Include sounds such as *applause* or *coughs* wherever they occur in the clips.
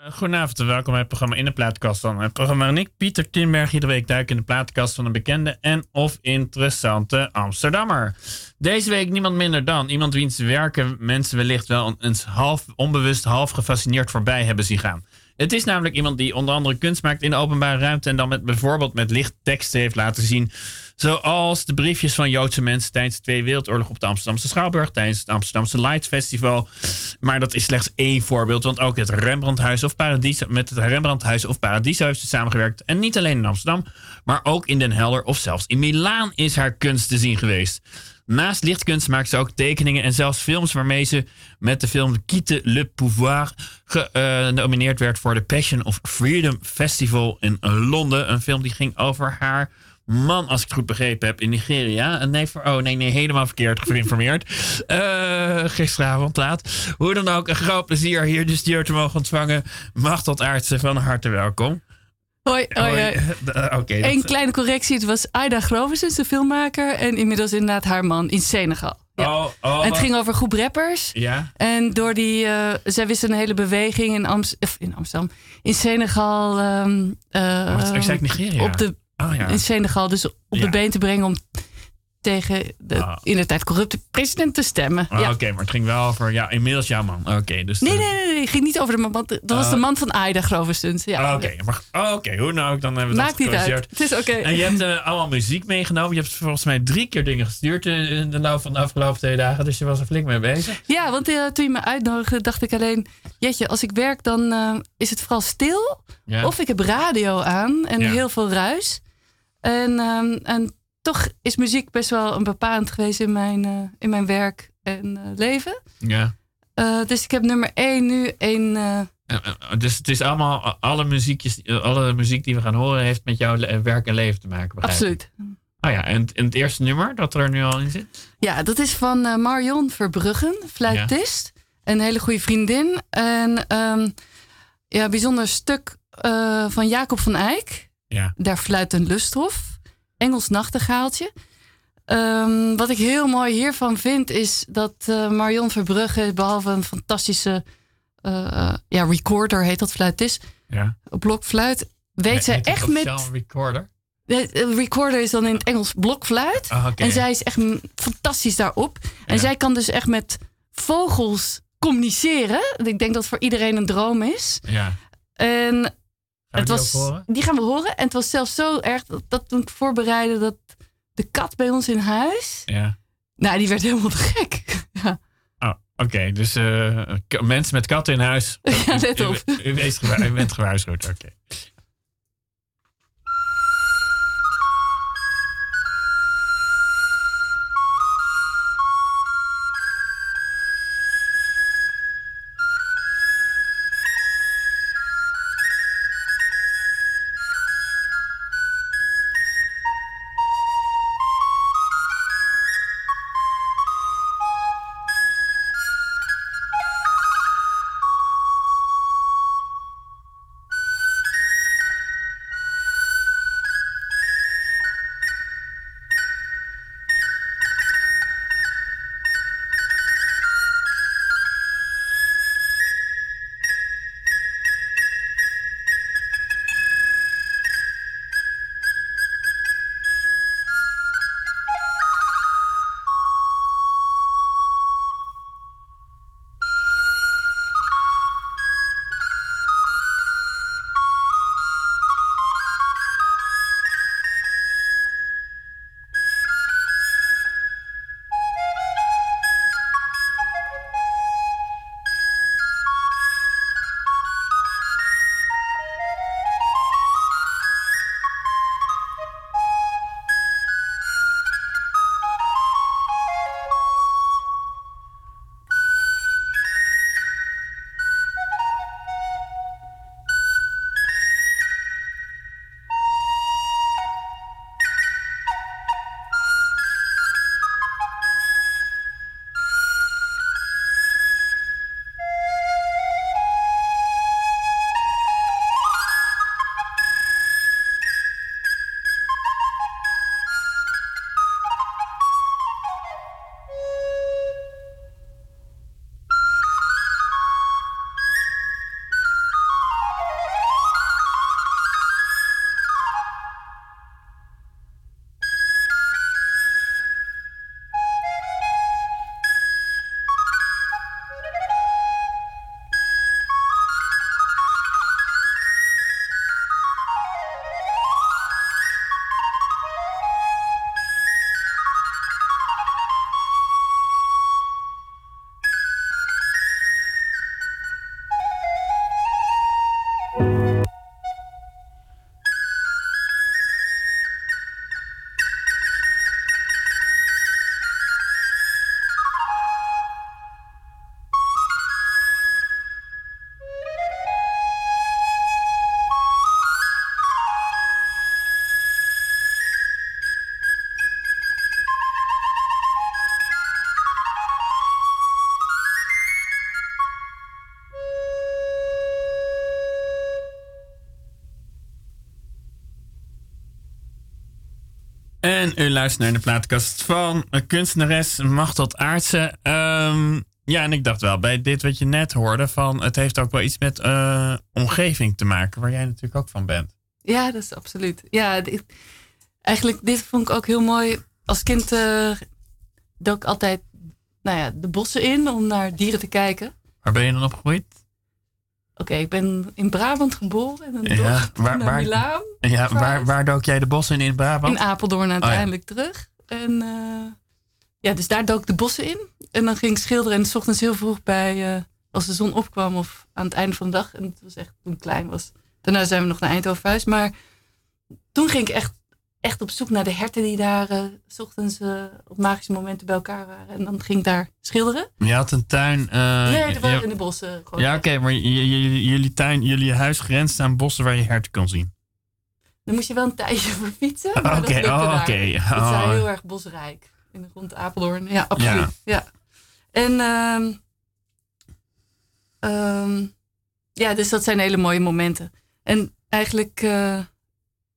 Uh, goedenavond en welkom bij het programma In de Plaatkast van. Het programma waarin ik, Pieter Tinberg, iedere week duik in de plaatkast van een bekende en of interessante Amsterdammer. Deze week niemand minder dan iemand wiens werken mensen wellicht wel eens half onbewust, half gefascineerd voorbij hebben zien gaan. Het is namelijk iemand die onder andere kunst maakt in de openbare ruimte en dan met, bijvoorbeeld met lichtteksten heeft laten zien. Zoals de briefjes van Joodse mensen tijdens de Tweede Wereldoorlog op de Amsterdamse Schouwburg, tijdens het Amsterdamse Lights Festival. Maar dat is slechts één voorbeeld, want ook het Rembrandthuis of Paradies, met het Rembrandthuis of Paradiso heeft ze samengewerkt. En niet alleen in Amsterdam, maar ook in Den Helder of zelfs in Milaan is haar kunst te zien geweest. Naast lichtkunst maakt ze ook tekeningen en zelfs films waarmee ze met de film Quitte le Pouvoir genomineerd werd voor de Passion of Freedom Festival in Londen. Een film die ging over haar man, als ik het goed begrepen heb, in Nigeria. Nee, oh nee, nee, helemaal verkeerd geïnformeerd. Uh, *laughs* gisteravond laat. Hoe dan ook, een groot plezier hier de stuur te mogen ontvangen. tot Aartsen, van harte welkom. Hoi, hoi, hoi. Uh, *laughs* okay, Eén kleine correctie. Het was Aida Grovens, de filmmaker. En inmiddels inderdaad haar man in Senegal. Ja. Oh, oh, en het ging over groep rappers. Ja. En door die, uh, zij wisten een hele beweging in, Amst in Amsterdam, in Senegal. Um, uh, Wat, ik zei Nigeria. Op de, oh, ja. In Senegal, dus op de been te brengen om tegen de ah. in de tijd corrupte president te stemmen. Ah, Oké, maar het ging wel over, ja, inmiddels jouw man. Oké, dus nee, nee, nee, nee, het ging niet over de man, want dat was de ah. man van Aida, Grovestund. Ja. Oké, maar oké, hoe nou ook, dan hebben we Maakt dat niet uit. Het is oké. En je hebt uh, allemaal muziek meegenomen. Je hebt volgens mij drie keer dingen gestuurd in de loop van de afgelopen twee dagen, dus je was er flink mee bezig. Ja, want uh, toen je me uitnodigde, dacht ik alleen, jeetje, als ik werk, dan is het vooral stil. Ja. Of ik heb radio aan en heel veel ruis. En, um, en toch is muziek best wel een bepalend geweest in mijn, uh, in mijn werk en uh, leven. Ja. Uh, dus ik heb nummer één nu één. dus het is allemaal, alle, muziekjes, alle muziek die we gaan horen heeft met jouw werk en leven te maken. Absoluut. Oh ja, en, en, het eerste nummer dat er nu al in zit? Ja, dat is van Marion Verbruggen, fluitist. Een hele goede vriendin. En um, ja, bijzonder stuk van Jacob van Eyck. Ja. Daar fluit een lusthof. Engels nachtegaaltje. Um, wat ik heel mooi hiervan vind, is dat uh, Marion Verbrugge, behalve een fantastische uh, ja, recorder, heet dat fluitist, ja. blokfluit, weet zij echt met. recorder? De recorder is dan in het Engels blokfluit. Oh, En zij is echt fantastisch daarop. En zij kan dus echt met vogels communiceren. Ik denk dat voor iedereen een droom is. Ja. En het was, die gaan we horen. En het was zelfs zo erg dat, dat toen ik voorbereidde dat de kat bij ons in huis. Ja. Nou, die werd helemaal te gek. ja. Oh, oké. Dus uh, mensen met katten in huis. Ja, let op. U, u, u, bent gewaarschuwd. Oké. U luistert naar de plaatkast van kunstenares Machtel Aartse. Um, ja, en ik dacht wel bij dit wat je net hoorde: van het heeft ook wel iets met uh, omgeving te maken, waar jij natuurlijk ook van bent. Ja, dat is absoluut. Ja, dit, eigenlijk, dit vond ik ook heel mooi. Als kind uh, dook ik altijd nou ja, de bossen in om naar dieren te kijken. Waar ben je dan opgegroeid? Oké, ik ben in Brabant geboren. En dan ja, waar, naar Milaan. Ja, waar, waar dook jij de bossen in in Brabant? In Apeldoorn uiteindelijk oh, terug. En uh, ja, dus daar dook ik de bossen in. En dan ging ik schilderen. En s ochtends heel vroeg bij, uh, als de zon opkwam of aan het einde van de dag. En het was echt toen ik klein was. Daarna zijn we nog naar Eindhoven verhuisd. Maar toen ging ik echt echt op zoek naar de herten die daar uh, s ochtends uh, op magische momenten bij elkaar waren. En dan ging ik daar schilderen. Je had een tuin. Uh, nee, dat waren in de bossen. Ja, oké, maar jullie tuin, jullie huis grenst aan bossen waar je herten kon zien. Dan moest je wel een tijdje voor fietsen. Oké, okay, oh, oké. Okay. Oh. Het is heel erg bosrijk. In de grond Apeldoorn. Ja, absoluut. Ja. ja. En um, um, ja, dus dat zijn hele mooie momenten. En eigenlijk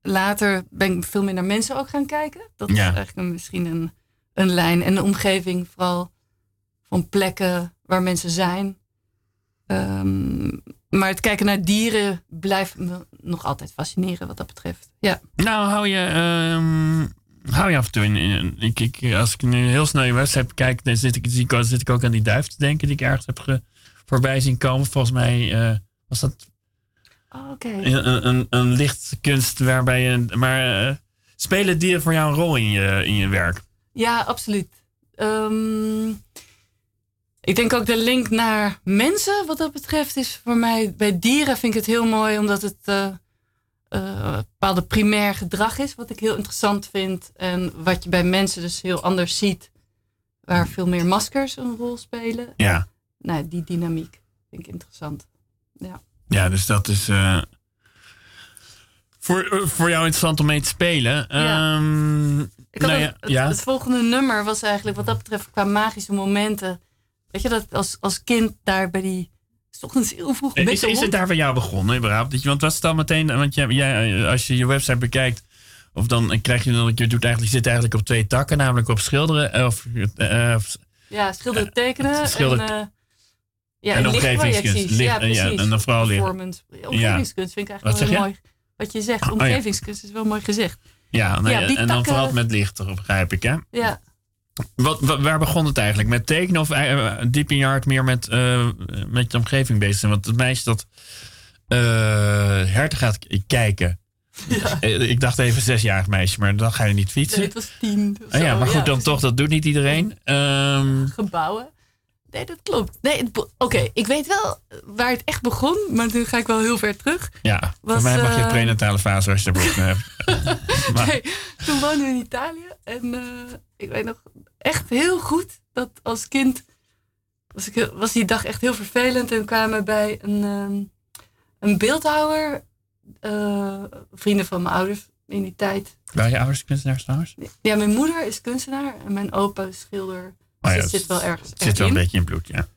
later ben ik veel meer naar mensen ook gaan kijken. Dat is eigenlijk een, misschien een, een lijn. En de omgeving vooral van plekken waar mensen zijn. Ehm, maar het kijken naar dieren blijft me nog altijd fascineren wat dat betreft. Ja. Nou, hou je, um, hou je af en toe in. ik, ik, als ik nu heel snel je website kijk, dan zit ik, zit ik ook aan die duif te denken die ik ergens heb ge, voorbij zien komen. Volgens mij uh, was dat Oh, oké. Een, een, een lichtkunst waarbij je. Maar uh, spelen dieren voor jou een rol in je, in je werk? Ja, absoluut. Um, ik denk ook de link naar mensen, wat dat betreft, is voor mij. Bij dieren vind ik het heel mooi, omdat het. Uh, uh, bepaalde primair gedrag is, wat ik heel interessant vind. En wat je bij mensen dus heel anders ziet, waar veel meer maskers een rol spelen. Ja. Nou, die dynamiek vind ik interessant. Ja. Ja, dus dat is uh, voor, uh, voor jou interessant om mee te spelen. Ja. Um, ik nou ja, het, ja. het, volgende nummer was eigenlijk wat dat betreft qua magische momenten. Weet je, dat als, als kind daar bij die ochtends heel vroeg een is, is het daar bij jou begonnen überhaupt? Want was het dan meteen, want jij, jij, als je je website bekijkt, of dan krijg je, je doet eigenlijk, je zit eigenlijk op twee takken, namelijk op schilderen. Of, uh, ja, schilderen, tekenen. En, ja, en omgevingskunst. Licht, ja, ja, en dan vooral licht. Omgevingskunst vind ik eigenlijk wel heel mooi. Wat je zegt, omgevingskunst is wel mooi gezegd. Ja, nee, en dan vooral met licht, begrijp ik, hè? Ja. Wat, waar begon het eigenlijk? Met tekenen of uh, diep in je hart meer met, uh, met je omgeving bezig zijn? Want het meisje dat uh, herten gaat kijken. Ja. Ik dacht even zesjarig meisje, maar dan ga je niet fietsen. Nee, het was tien. Oh, ja, maar goed, dan toch, dat doet niet iedereen. Um, Gebouwen. Nee, dat klopt. Nee, Oké, ik weet wel waar het echt begon, maar nu ga ik wel heel ver terug. Ja, was, voor mij mag je uh, prenatale fase als je er hebt. *laughs* *laughs* nee, toen woonde ik in Italië en uh, ik weet nog echt heel goed dat als kind was, ik, was die dag echt heel vervelend en kwamen bij een, um, een beeldhouwer, uh, vrienden van mijn ouders in die tijd. Waren je ouders kunstenaars trouwens? Ja, mijn moeder is kunstenaar en mijn opa is schilder Oh ja, het zit wel ergens. Het zit wel een beetje in bloed, ja.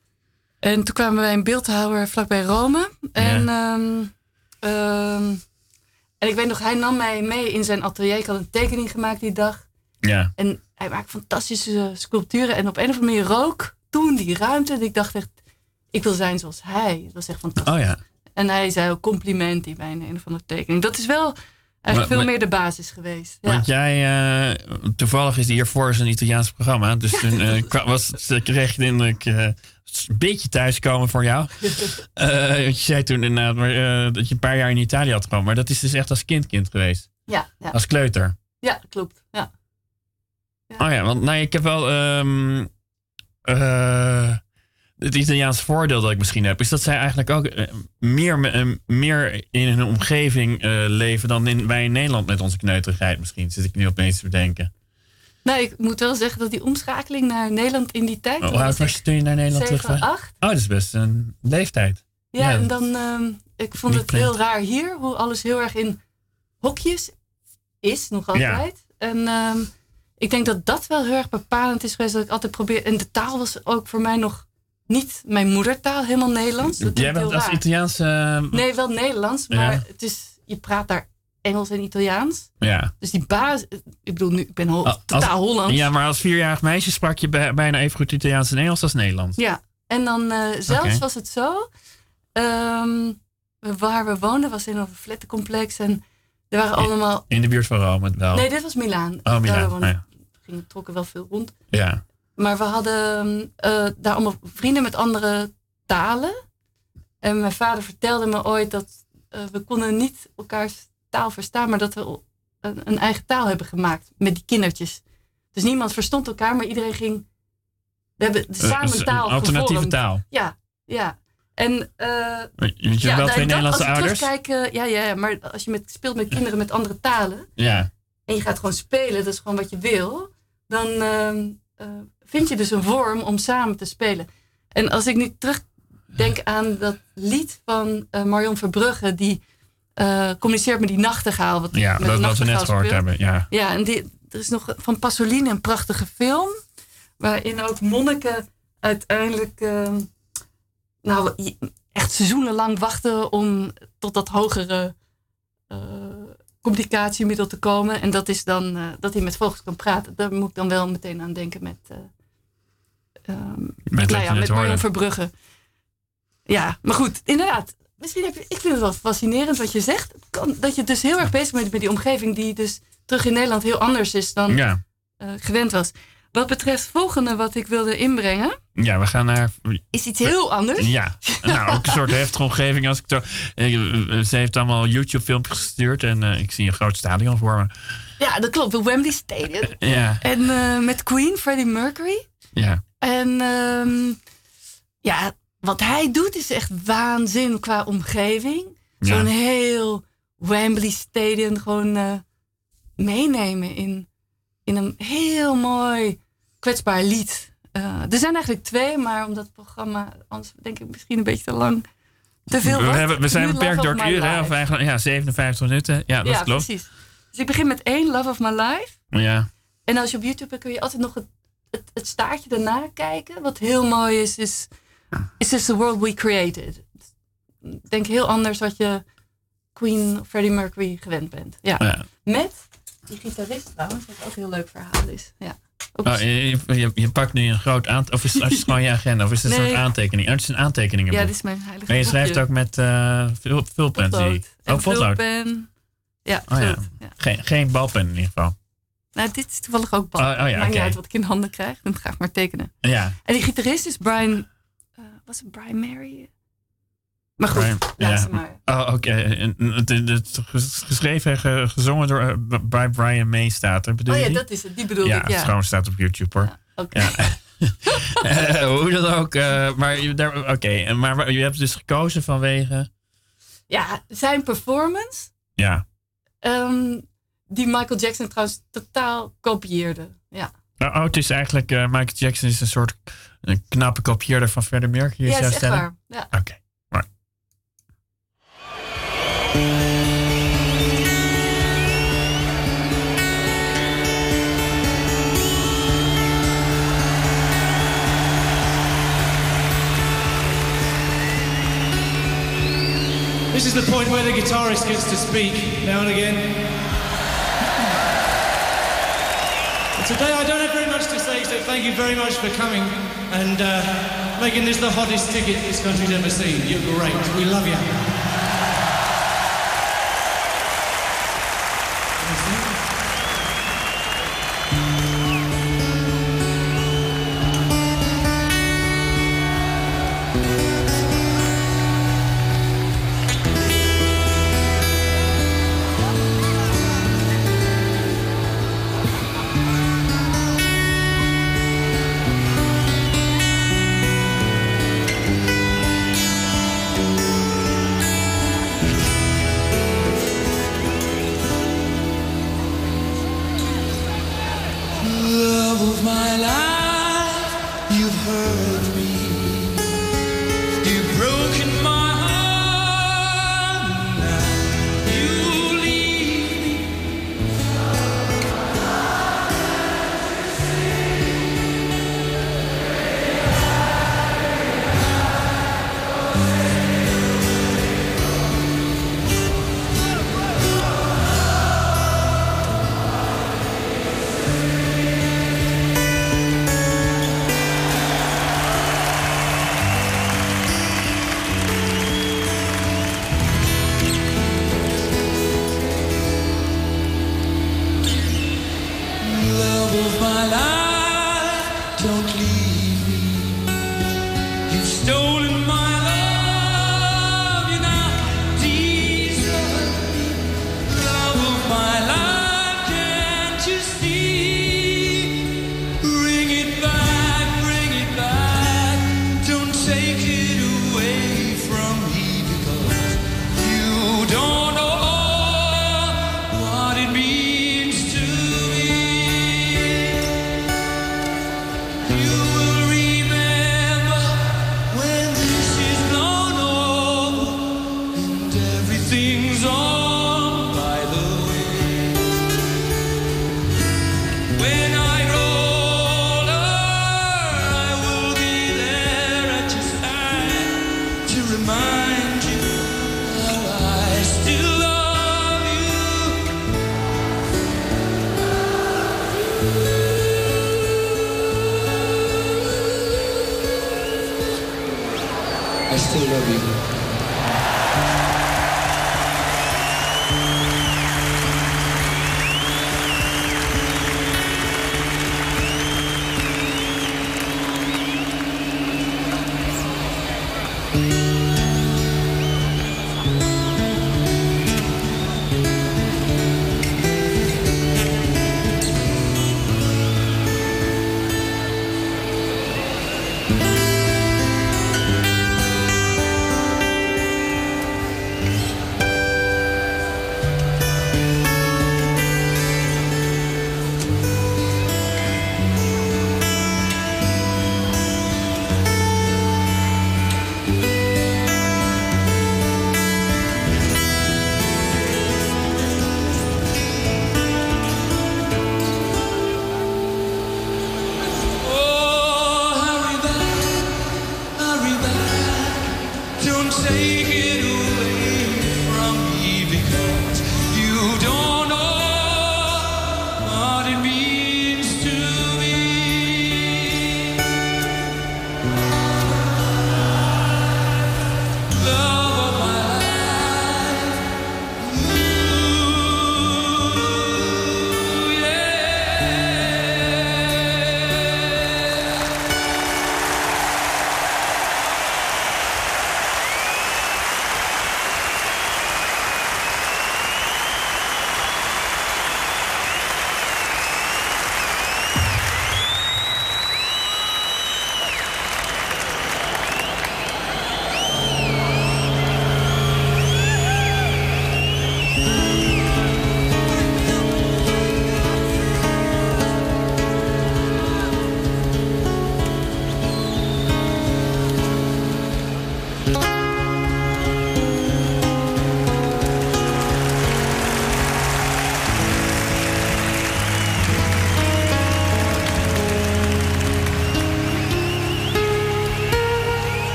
En toen kwamen wij een beeldhouwer vlakbij Rome. En, ja. um, um, en ik weet nog, hij nam mij mee in zijn atelier. Ik had een tekening gemaakt die dag. Ja. En hij maakte fantastische sculpturen. En op een of andere manier rook toen die ruimte. En ik dacht echt, ik wil zijn zoals hij. Dat was echt fantastisch. Oh ja. En hij zei ook compliment bij een, een of andere tekening. Dat is wel Eigenlijk veel meer de basis geweest. Ja. Want jij, uh, toevallig is hiervoor een Italiaans programma. Dus toen *laughs* uh, was, kreeg je de indruk, uh, een beetje thuiskomen voor jou. *laughs* je zei toen inderdaad maar, dat je een paar jaar in Italië had gewoond. Maar dat is dus echt als kindkind geweest. Ja, ja. Als kleuter. Ja, klopt. Ja. ja. Oh ja, want nou, ik heb wel... Um, het Italiaanse voordeel dat ik misschien heb, is dat zij eigenlijk ook eh, meer, eh, meer in hun omgeving uh, leven dan in, wij in Nederland met onze kneuterigheid. Misschien zit ik nu opeens te bedenken. Nou, ik moet wel zeggen dat die omschakeling naar Nederland in die tijd. Oh, hoe oud was je toen je naar Nederland 7, terug? 8. Oh, dat is best een leeftijd. Ja, ja en dan, uh, ik vond het heel raar hier, hoe alles heel erg in hokjes is, nog altijd. Ja. En uh, ik denk dat dat wel heel erg bepalend is geweest, dat ik altijd probeer. En de taal was ook voor mij nog niet mijn moedertaal, helemaal Nederlands. Dat Jij bent als Italiaanse... Nee, wel Nederlands, maar het is, je praat daar Engels en Italiaans. Ja. Dus die basis, ik bedoel nu, ik ben ho totaal Hollands. Ja, maar als vierjarig meisje sprak je bijna even goed Italiaans en Engels als Nederlands. Ja, en dan uh, zelfs was het zo, um, waar we woonden was in een flattencomplex en er waren allemaal... In de buurt van Rome wel? Nee, dit was Milaan. Oh, Milaan. We oh, ja. gingen, trokken wel veel rond. Ja. Maar we hadden uh, daar allemaal vrienden met andere talen. En mijn vader vertelde me ooit dat uh, we konden niet elkaars taal verstaan, maar dat we een, een, eigen taal hebben gemaakt met die kindertjes. Dus niemand verstond elkaar, maar iedereen ging. We hebben de samen een taal. Een alternatieve gevormd. taal. Ja, ja. En, uh, je hebt ja, wel twee Nederlandse ouders? Kijken, ja, ja, maar als je met, speelt met kinderen met andere talen. Ja. En je gaat gewoon spelen, dat is gewoon wat je wil. Dan uh, vind je dus een vorm om samen te spelen. En als ik nu terugdenk aan dat lied van uh, Marion Verbrugge, die uh, communiceert met die nachtegaal. Wat, ja, dat wat we net gehoord hebben. Ja, ja en die, er is nog van Pasolini een prachtige film. Waarin ook monniken uiteindelijk uh, nou, echt seizoenenlang wachten om tot dat hogere uh, communicatiemiddel te komen. En dat is dan uh, dat hij met vogels kan praten. Daar moet ik dan wel meteen aan denken met, um, met, nou ja, met Marion Verbrugge. Ja, maar goed, inderdaad misschien heb je, ik vind het wel fascinerend wat je zegt. Dat je dus heel erg bezig bent met die omgeving die dus terug in Nederland heel anders is dan ja. uh, gewend was. Wat betreft volgende wat ik wilde inbrengen. Ja, we gaan naar. Is iets heel anders. Ja, nou ook een soort *laughs* heftige omgeving. Als ik to, eh, ze heeft allemaal YouTube-filmpjes gestuurd en uh, ik zie een groot stadion voor me. Ja, dat klopt. De Wembley Stadium. ja. En uh, met Queen, Freddie Mercury. Ja. En um, ja, wat hij doet is echt waanzin qua omgeving. Zo'n heel Wembley Stadium gewoon uh, meenemen in, in een heel mooi kwetsbaar lied. Uh, er zijn eigenlijk twee, maar omdat het programma anders denk ik misschien een beetje te lang te veel we, wordt. Hebben, we zijn beperkt door het uur, hè? Of eigenlijk ja, 57 minuten. Ja, dat ja, klopt. precies. Dus ik begin met één, Love of My Life. Ja. En als je op YouTube kun je altijd nog het, het, het staartje daarna kijken. Wat heel mooi is, is Is this the world we created? Ik denk heel anders wat je Queen of Freddie Mercury gewend bent. Ja. ja. Met die gitarist trouwens, wat ook een heel leuk verhaal is. Ja. Oh, je, je, je, pakt nu een groot aantal, of is het, gewoon je agenda, of is het een soort aantekening? Oh, het is een aantekeningen. Ja, dit is mijn heilige Maar je schrijft ook met uh, vulpen, zie ik. Oh, vulpen. Ja, oh, ja. ja. Geen, geen balpen in ieder geval. Nou, dit is toevallig ook bal. Oh, oh ja, Maakt okay. uit wat ik in handen krijg. Dan ga ik maar tekenen. Ja. En die gitarist is Brian was het Brian Mary? Maar goed, Brian, ja. maar. Oh, oké. Okay. Het geschreven en gezongen door uh, bij Brian May staat er, bedoel Oh ja, die? dat is het. Die bedoel ja, ik, ja. het gewoon staat op YouTube, hoor. Oké. Okay. Uh, *laughs* hoe dan ook. Uh, maar oké, okay. maar je hebt dus gekozen vanwege... Ja, zijn performance. Ja. Um, die Michael Jackson trouwens totaal kopieerde. Ja. Nou, oh, het is eigenlijk... Uh, Michael Jackson is een soort een knappe kopieerder van Freddie Mercury ja, zou is stellen? Waar. Ja. Oké, okay. right. This is the point where the guitarist gets to speak now and again. Today I don't have very much to say, so thank you very much for coming and uh, making this the hottest ticket this country's ever seen. You're great. We love you.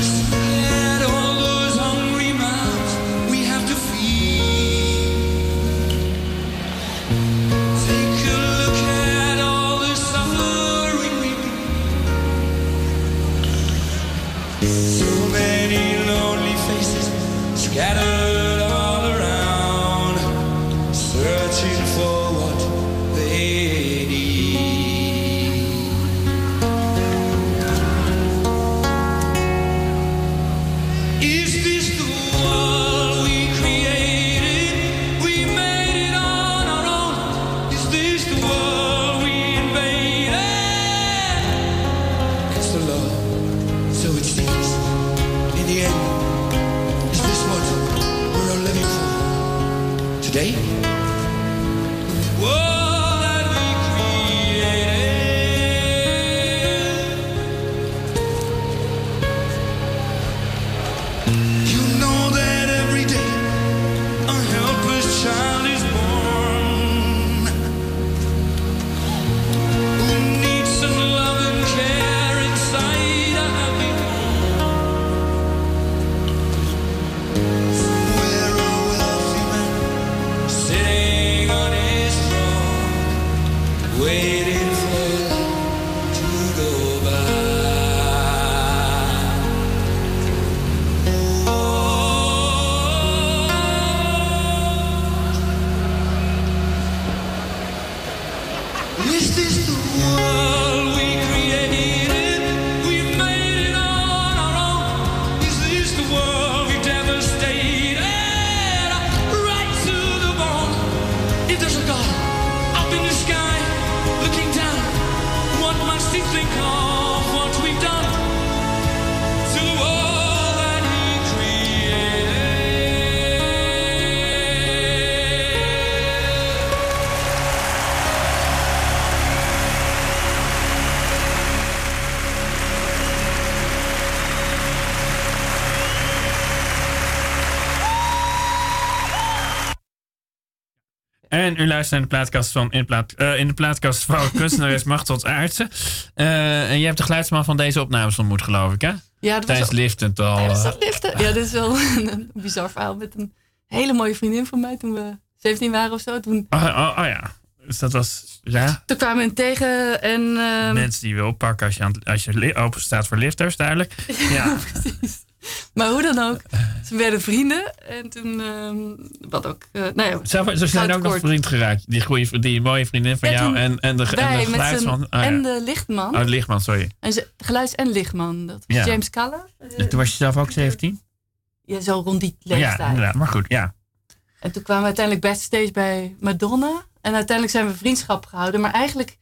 face. This is the one. U luistert naar de plaatkast van in, plaat, uh, in de plaatkast van *laughs* kunstenares Machtel Aartsen. Uh, en je hebt de geluidsman van deze opnames ontmoet, geloof ik, hè? Ja, dat Tijdens was liften al. Tijdens dat liften. Ja, dit is wel *laughs* een bizar verhaal met een hele mooie vriendin van mij toen we 17 waren of zo. Toen, oh, oh, oh ja. Dus dat was, ja. Toen kwamen we tegen en... Uh, Mensen die je wil oppakken als je, aan, als je open staat voor lifters, duidelijk. *laughs* Ja, ja. precies. *laughs* Maar hoe dan ook, ze werden vrienden. En toen, uh, wat ook, uh, nou ja, Zo, ze zijn ook nog vriend geraakt. Die, goeie, die mooie vriendin van ja, jou en, en de, en de geluidsman. Oh, en de lichtman. Oh, de lichtman, sorry. En ze, geluids- en lichtman, dat was ja. James Calla. En toen was je zelf ook 17? Ja, zo rond die leeftijd. Ja, inderdaad, maar goed, ja. En toen kwamen we uiteindelijk backstage bij Madonna. En uiteindelijk zijn we vriendschap gehouden. Maar eigenlijk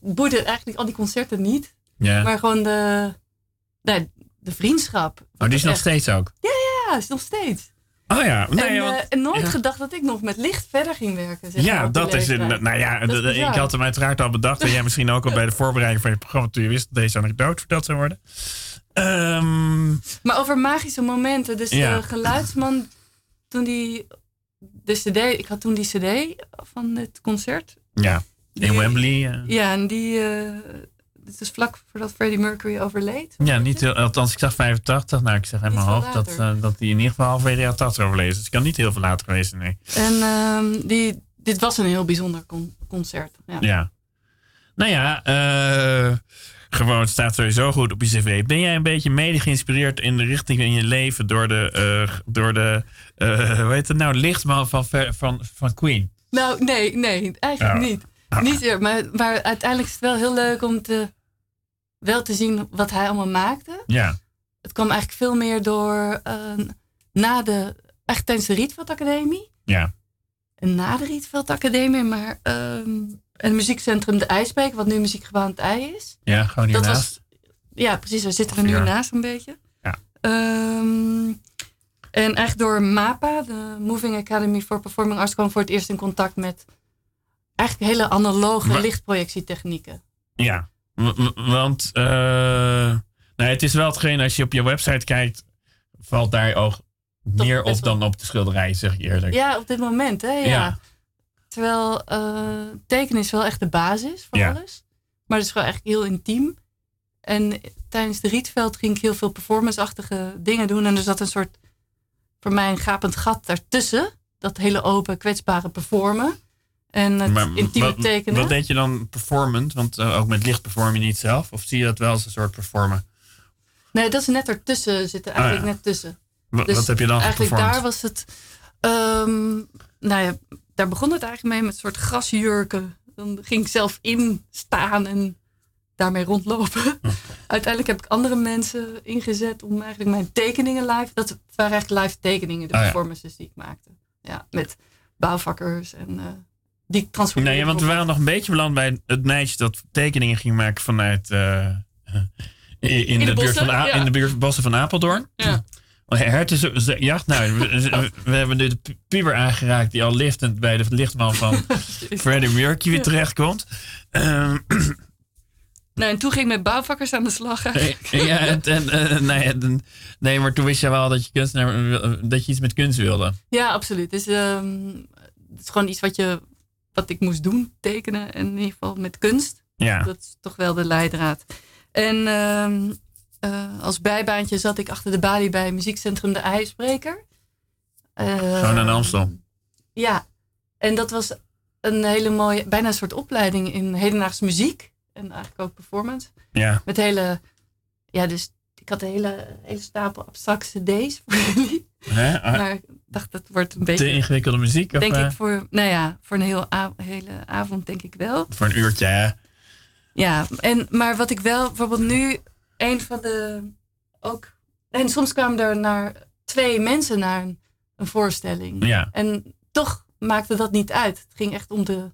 boeide eigenlijk al die concerten niet. Ja. Maar gewoon de, nee, de vriendschap. Oh, die is nog steeds ook? Ja, ja, is nog steeds. Oh ja. Nee, en, want, uh, en nooit ja. gedacht dat ik nog met licht verder ging werken. Zeg ja, maar, dat is, in, nou ja, dat is ik had hem uiteraard al bedacht. En jij misschien ook al bij de voorbereiding van je programma toen je wist dat deze anekdote verteld zou worden. Um, maar over magische momenten. Dus ja. de geluidsman, toen die de CD, ik had toen die CD van het concert. Ja, in die, Wembley. Uh. Ja, en die, uh, dit is vlak voordat Freddie Mercury overleed. Ja, niet heel, althans, ik zag 85. Nou, ik zeg in mijn hoofd dat, uh, dat die in ieder geval halverwege jaren 80 overleed. Dus het kan niet heel veel later geweest nee. En um, die, dit was een heel bijzonder con concert. Ja. ja. Nou ja, uh, gewoon, het staat sowieso goed op je cv. Ben jij een beetje mede geïnspireerd in de richting in je leven door de, uh, door de hoe heet het nou, lichtman van, van, van Queen? Nou, nee, nee, eigenlijk oh. niet. Niet meer, maar, maar uiteindelijk is het wel heel leuk om te, wel te zien wat hij allemaal maakte. Ja. Het kwam eigenlijk veel meer door uh, na de, echt tijdens de Rietveld Academie. Ja. En na de Rietveld Academie, maar um, en muziekcentrum De IJsbeek, wat nu muziekgebouw aan het ei is. Ja, gewoon hiernaast. Ja, precies. Daar zitten we nu naast een beetje. Ja. Um, en echt door MAPA, de Moving Academy for Performing Arts, kwam voor het eerst in contact met eigenlijk hele analoge lichtprojectietechnieken. Ja, want uh, nou, het is wel hetgeen, als je op je website kijkt, valt daar oog meer op dan op de schilderij, zeg je eerlijk. Ja, op dit moment, hè? Ja. ja. Terwijl uh, tekenen is wel echt de basis ja. alles. Maar het is wel echt heel intiem. En tijdens de Rietveld ging ik heel veel performance-achtige dingen doen. En er zat een soort, voor mij een gapend gat daartussen. Dat hele open, kwetsbare performen. En het maar, intieme wat, tekenen. Wat deed je dan performant? Want uh, ook met licht perform je niet zelf? Of zie je dat wel als een soort performen? Nee, dat is net ertussen zitten. Eigenlijk ja. net tussen. Wat, dus wat heb je dan Eigenlijk geperformd? daar was het... Um, nou ja, daar begon het eigenlijk mee met een soort grasjurken. Dan ging ik zelf in staan en daarmee rondlopen. Oh. Uiteindelijk heb ik andere mensen ingezet om eigenlijk mijn tekeningen live. Dat waren eigenlijk live tekeningen, de Ah, ja. performances die ik maakte. Ja, met bouwvakkers en uh, die ik transformeerde. Nee, want we waren nog een beetje beland bij het meisje dat tekeningen ging maken vanuit. Uh, in, in, de de, buurt bossen, van A- ja. in de buurt bossen van Apeldoorn. Ja. Hertenjacht. Nou, we, we hebben nu de pu- puber aangeraakt die al liftend bij de lichtman van *laughs* Freddie Mercury Ja. terechtkomt. Ehm, *clears throat* Nou, en toen ging ik met bouwvakkers aan de slag. eigenlijk. ja, en, en, eh, nee, en- nee, maar toen wist je wel dat je, kunstenaar, dat je iets met kunst wilde. Ja, absoluut. Dus ehm, het is gewoon iets wat, je, wat ik moest doen, tekenen. En in ieder geval met kunst. Ja, Dat is toch wel de leidraad. En ehm, eh, als bijbaantje zat ik achter de balie bij muziekcentrum De IJsbreker. Eh, Gewoon de Amstel. Ja, en dat was een hele mooie, bijna een soort opleiding in hedendaagse muziek. En eigenlijk ook performance. ja. Met hele, ja, dus ik had een hele, hele stapel abstracte cd's voor jullie. Hè? Ah, Maar ik dacht, dat wordt een beetje, Te ingewikkelde muziek? Denk eh, ik, voor, nou ja, voor een heel hele avond denk ik wel. voor een uurtje, hè? Ja, en, maar wat ik wel, bijvoorbeeld nu, een van de, ook, en soms kwamen er naar twee mensen naar een, een voorstelling. Ja. En toch maakte dat niet uit. Het ging echt om de,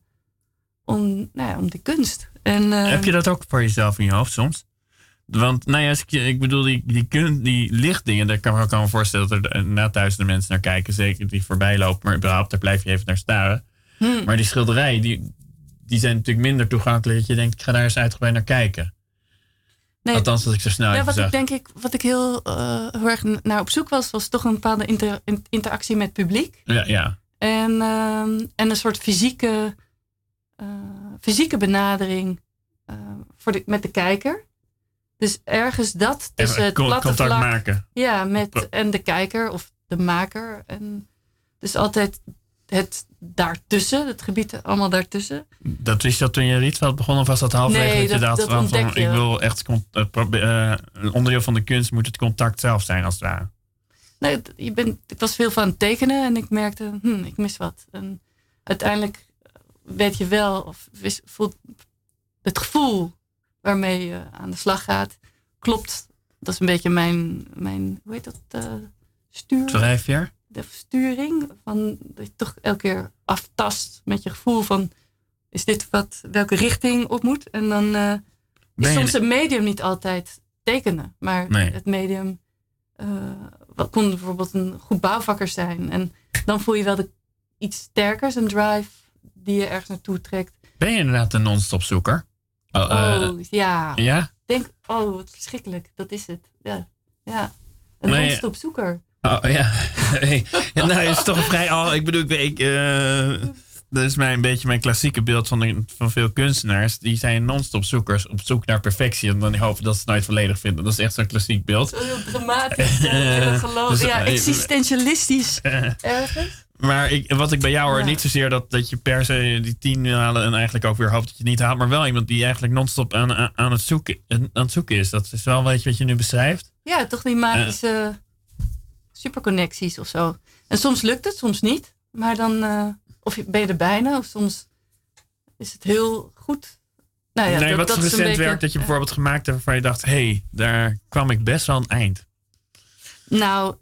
om, nou ja, om de kunst. En, eh, Heb je dat ook voor jezelf in je hoofd soms? Want, nou ja, als ik, ik bedoel, die, die, kun, die lichtdingen, daar kan ik me ook wel voorstellen dat er na duizenden mensen naar kijken. Zeker die voorbij lopen, maar überhaupt, daar blijf je even naar staren. hmm. Maar die schilderijen, die, die zijn natuurlijk minder toegankelijk. Dat je denkt, ik ga daar eens uitgebreid naar kijken. nee, Althans, als ik zo snel ja, wat ik denk ik, wat ik heel, eh, heel erg naar op zoek was, was toch een bepaalde inter- in- interactie met het publiek. Ja, ja. En, ehm, en een soort fysieke, uh, fysieke benadering uh, voor de, met de kijker. Dus ergens dat tussen het platte contact vlak, maken. Ja, met en de kijker of de maker. En dus altijd het daartussen, het gebied allemaal daartussen. Dat wist je dat toen je Rietveld begon of was dat halverwege nee, dat dat van, ik wil echt uh, een onderdeel van de kunst moet het contact zelf zijn als het ware. Nee, je bent, ik was veel van het tekenen en ik merkte, hm, ik mis wat. En uiteindelijk weet je wel, of voelt het gevoel waarmee je aan de slag gaat, klopt. Dat is een beetje mijn, mijn hoe heet dat, uh, stuur? Drijfveer? De sturing. Van, dat je toch elke keer aftast met je gevoel van, is dit wat, welke richting op moet? En dan uh, is soms een medium niet altijd tekenen, maar nee. het medium uh, wat kon bijvoorbeeld een goed bouwvakker zijn. En dan voel je wel de, iets sterkers, een drive die je ergens naartoe trekt. Ben je inderdaad een non-stop zoeker? Oh, oh ja. Ja? Denk, oh, wat verschrikkelijk. Dat is het. Ja. ja. Een nee, non-stop zoeker. Oh ja. *laughs* nou, is toch vrij al. Ik bedoel, ik, uh, dat is mijn, een beetje mijn klassieke beeld van, de, van veel kunstenaars. Die zijn non-stop zoekers op zoek naar perfectie. En dan hopen dat ze het nooit volledig vinden. Dat is echt zo'n klassiek beeld. Zo heel dramatisch. ja, *laughs* geloof, dus, ja, existentialistisch. *laughs* ergens. Maar ik, wat ik bij jou hoor, ja. niet zozeer dat, dat je per se die tien halen en eigenlijk ook weer hoopt dat je het niet haalt. Maar wel iemand die eigenlijk non-stop aan, aan, het zoeken, aan het zoeken is. Dat is wel weet je wat je nu beschrijft. Ja, toch die magische uh. superconnecties of zo. En soms lukt het, soms niet. Maar dan, uh, of ben je er bijna, of soms is het heel goed. Nou ja, nee, dat, wat dat is recent beetje, werk dat je bijvoorbeeld gemaakt hebt waarvan je dacht, hé, hey, daar kwam ik best wel aan het eind? Nou,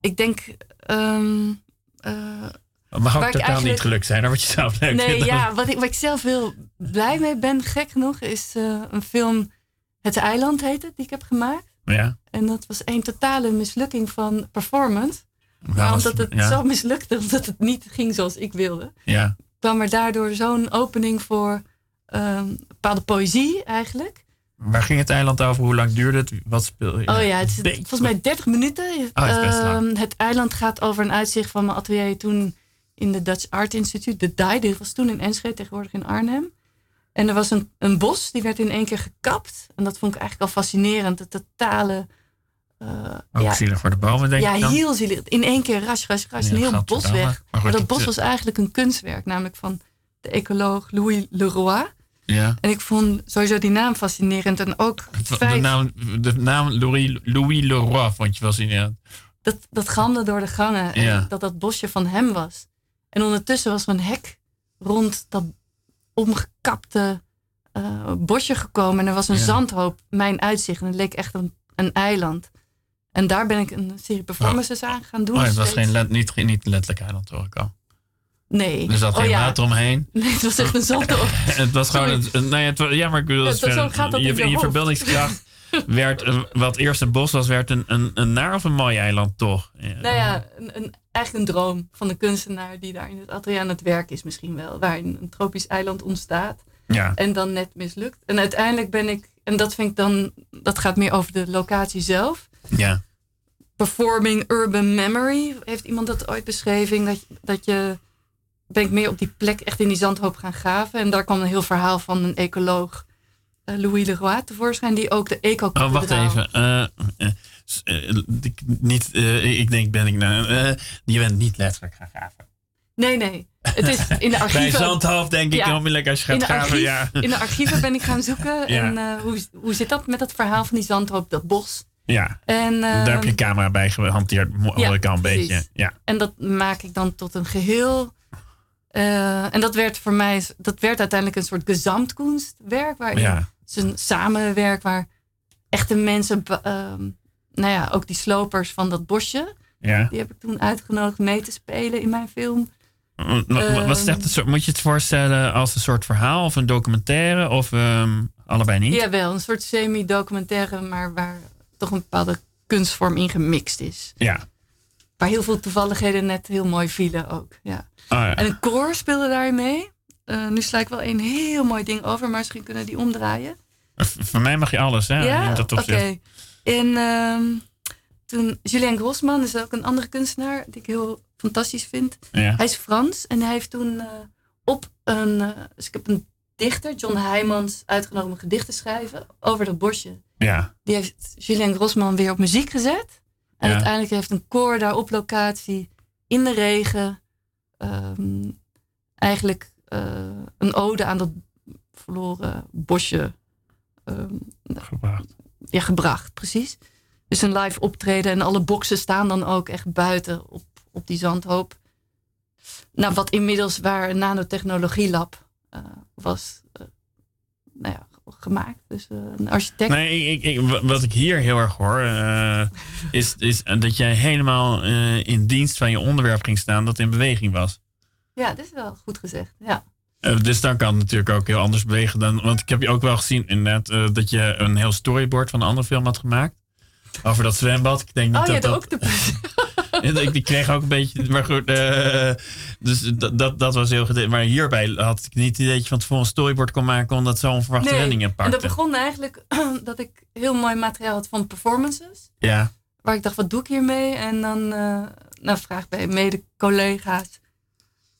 ik denk. Um, uh, het mag ook totaal eigenlijk... niet gelukt zijn, word je zelf leuk Nee, ja, wat ik, wat ik zelf heel blij mee ben, gek genoeg, is uh, een film, Het Eiland heet het, die ik heb gemaakt. Ja. En dat was een totale mislukking van performance. Maar omdat het ja. zo mislukte, *laughs* omdat het niet ging zoals ik wilde, ja. kwam er daardoor zo'n opening voor um, bepaalde poëzie eigenlijk. Waar ging het eiland over? Hoe lang duurde het? Wat speel je? Oh ja, het is volgens mij 30 minuten. Oh, het, um, het eiland gaat over een uitzicht van mijn atelier toen in de Dutch Art Institute, de DAI. Dit was toen in Enschede, tegenwoordig in Arnhem. En er was een, een bos, die werd in één keer gekapt. En dat vond ik eigenlijk al fascinerend. De totale... Uh, Ook ja, zielig voor de bomen, denk ja, ik dan? heel zielig. In één keer ras, ras, ras, Ja, een heel bos weg. Maar goed, Maar dat het- bos was eigenlijk een kunstwerk, namelijk van de ecoloog Louis Leroy. Ja. En ik vond sowieso die naam fascinerend. En ook het De naam, de naam Louis, Louis Leroy vond je. Ja. dat, dat galmde door de gangen. En Ja. dat dat bosje van hem was. En ondertussen was er een hek rond dat omgekapte eh, bosje gekomen. En er was een Ja. zandhoop, mijn uitzicht. En het leek echt een, een eiland. En daar ben ik een serie performances aan gaan doen. Oh, het was geen, niet, niet letterlijk eiland hoor ik al. Nee. Er zat Oh geen ja. water omheen. *laughs* Nee, het was echt een zandhoop. *laughs* het was gewoon Sorry. een, een- nee, het, ja, maar ik bedoel, Ja, het gaat dat je, in je verbeeldingskracht *laughs* werd, een- wat eerst een bos was, werd een, een, een naar of een mooi eiland toch? Ja. Nou ja, een, een, eigenlijk een droom van de kunstenaar die daar in het atelier aan het werk is misschien wel. Waarin een tropisch eiland ontstaat. ja. En dan net mislukt. En uiteindelijk ben ik, en dat vind ik dan, dat gaat meer over de locatie zelf. ja. Performing urban memory, heeft iemand dat ooit beschreven? Dat, dat je, ben ik meer op die plek echt in die zandhoop gaan graven. En daar kwam een heel verhaal van een ecoloog, eh, Louis Leroy, tevoorschijn, die ook de eco Oh, wacht even. Eh, eh, niet, ik denk, ben ik nou... je bent niet letterlijk gaan graven. Nee, nee. Het is *laughs* in de Bij archieven. Zandhoofd denk ik Ja. onmiddellijk als je gaat graven. archief, Ja. in de archieven ben ik gaan zoeken. *laughs* Ja. En hoe, hoe zit dat met dat verhaal van die zandhoop, dat bos? ja, En, daar heb je een camera bij gehanteerd, hoor ja, ik al een precies. beetje. Ja. En dat maak ik dan tot een geheel. Eh, en dat werd voor mij, dat werd uiteindelijk een soort gezamtkunstwerk. Waarin Ja. het is een samenwerk waar echte mensen, ehm, nou ja, ook die slopers van dat bosje, Ja. die heb ik toen uitgenodigd mee te spelen in mijn film. Wat- wat- is het soort, moet je het voorstellen als een soort verhaal of een documentaire of ehm, allebei niet? Jawel, een soort semi-documentaire, maar waar toch een bepaalde kunstvorm in gemixt is. Ja. Waar heel veel toevalligheden net heel mooi vielen ook. Ja. Oh, ja. En een koor speelde daarin mee. Eh, nu sla ik wel een heel mooi ding over, maar misschien kunnen die omdraaien. V- Van mij mag je alles, hè? ja, oké. En ehm, toen Julien Grossman is ook een andere kunstenaar die ik heel fantastisch vind. Hij is Frans en hij heeft toen op een. dus ik heb een dichter, John Heijmans, uitgenomen om gedichten schrijven over dat bosje. Ja. Die heeft Julien Grossman weer op muziek gezet. En uiteindelijk heeft een koor daar op locatie in de regen ehm, eigenlijk uh, een ode aan dat verloren bosje um, gebracht. Ja, gebracht, precies. Dus een live optreden en alle boksen staan dan ook echt buiten op, op die zandhoop. Nou, wat inmiddels waar een nanotechnologie lab uh, was uh, nou ja, gemaakt. Dus uh, een architect. Nee, ik, ik, wat ik hier heel erg hoor, is, is dat jij helemaal in dienst van je onderwerp ging staan dat in beweging was. Ja, dat is wel goed gezegd. Ja. dus dan kan het natuurlijk ook heel anders bewegen dan. Want ik heb je ook wel gezien inderdaad dat je een heel storyboard van een andere film had gemaakt. Over dat zwembad. Ik denk niet oh, dat dat... ook de *laughs* ik, ik kreeg ook een beetje. Maar goed, uh, dus dat, dat, dat was heel goed. Maar hierbij had ik niet het idee dat je van tevoren een storyboard kon maken. omdat zo'n onverwachte nee, wendingen pakte. En dat begon eigenlijk *clears throat* dat ik heel mooi materiaal had van performances. Ja. Waar ik dacht, wat doe ik hiermee? En dan uh, nou, vraag bij mede-collega's,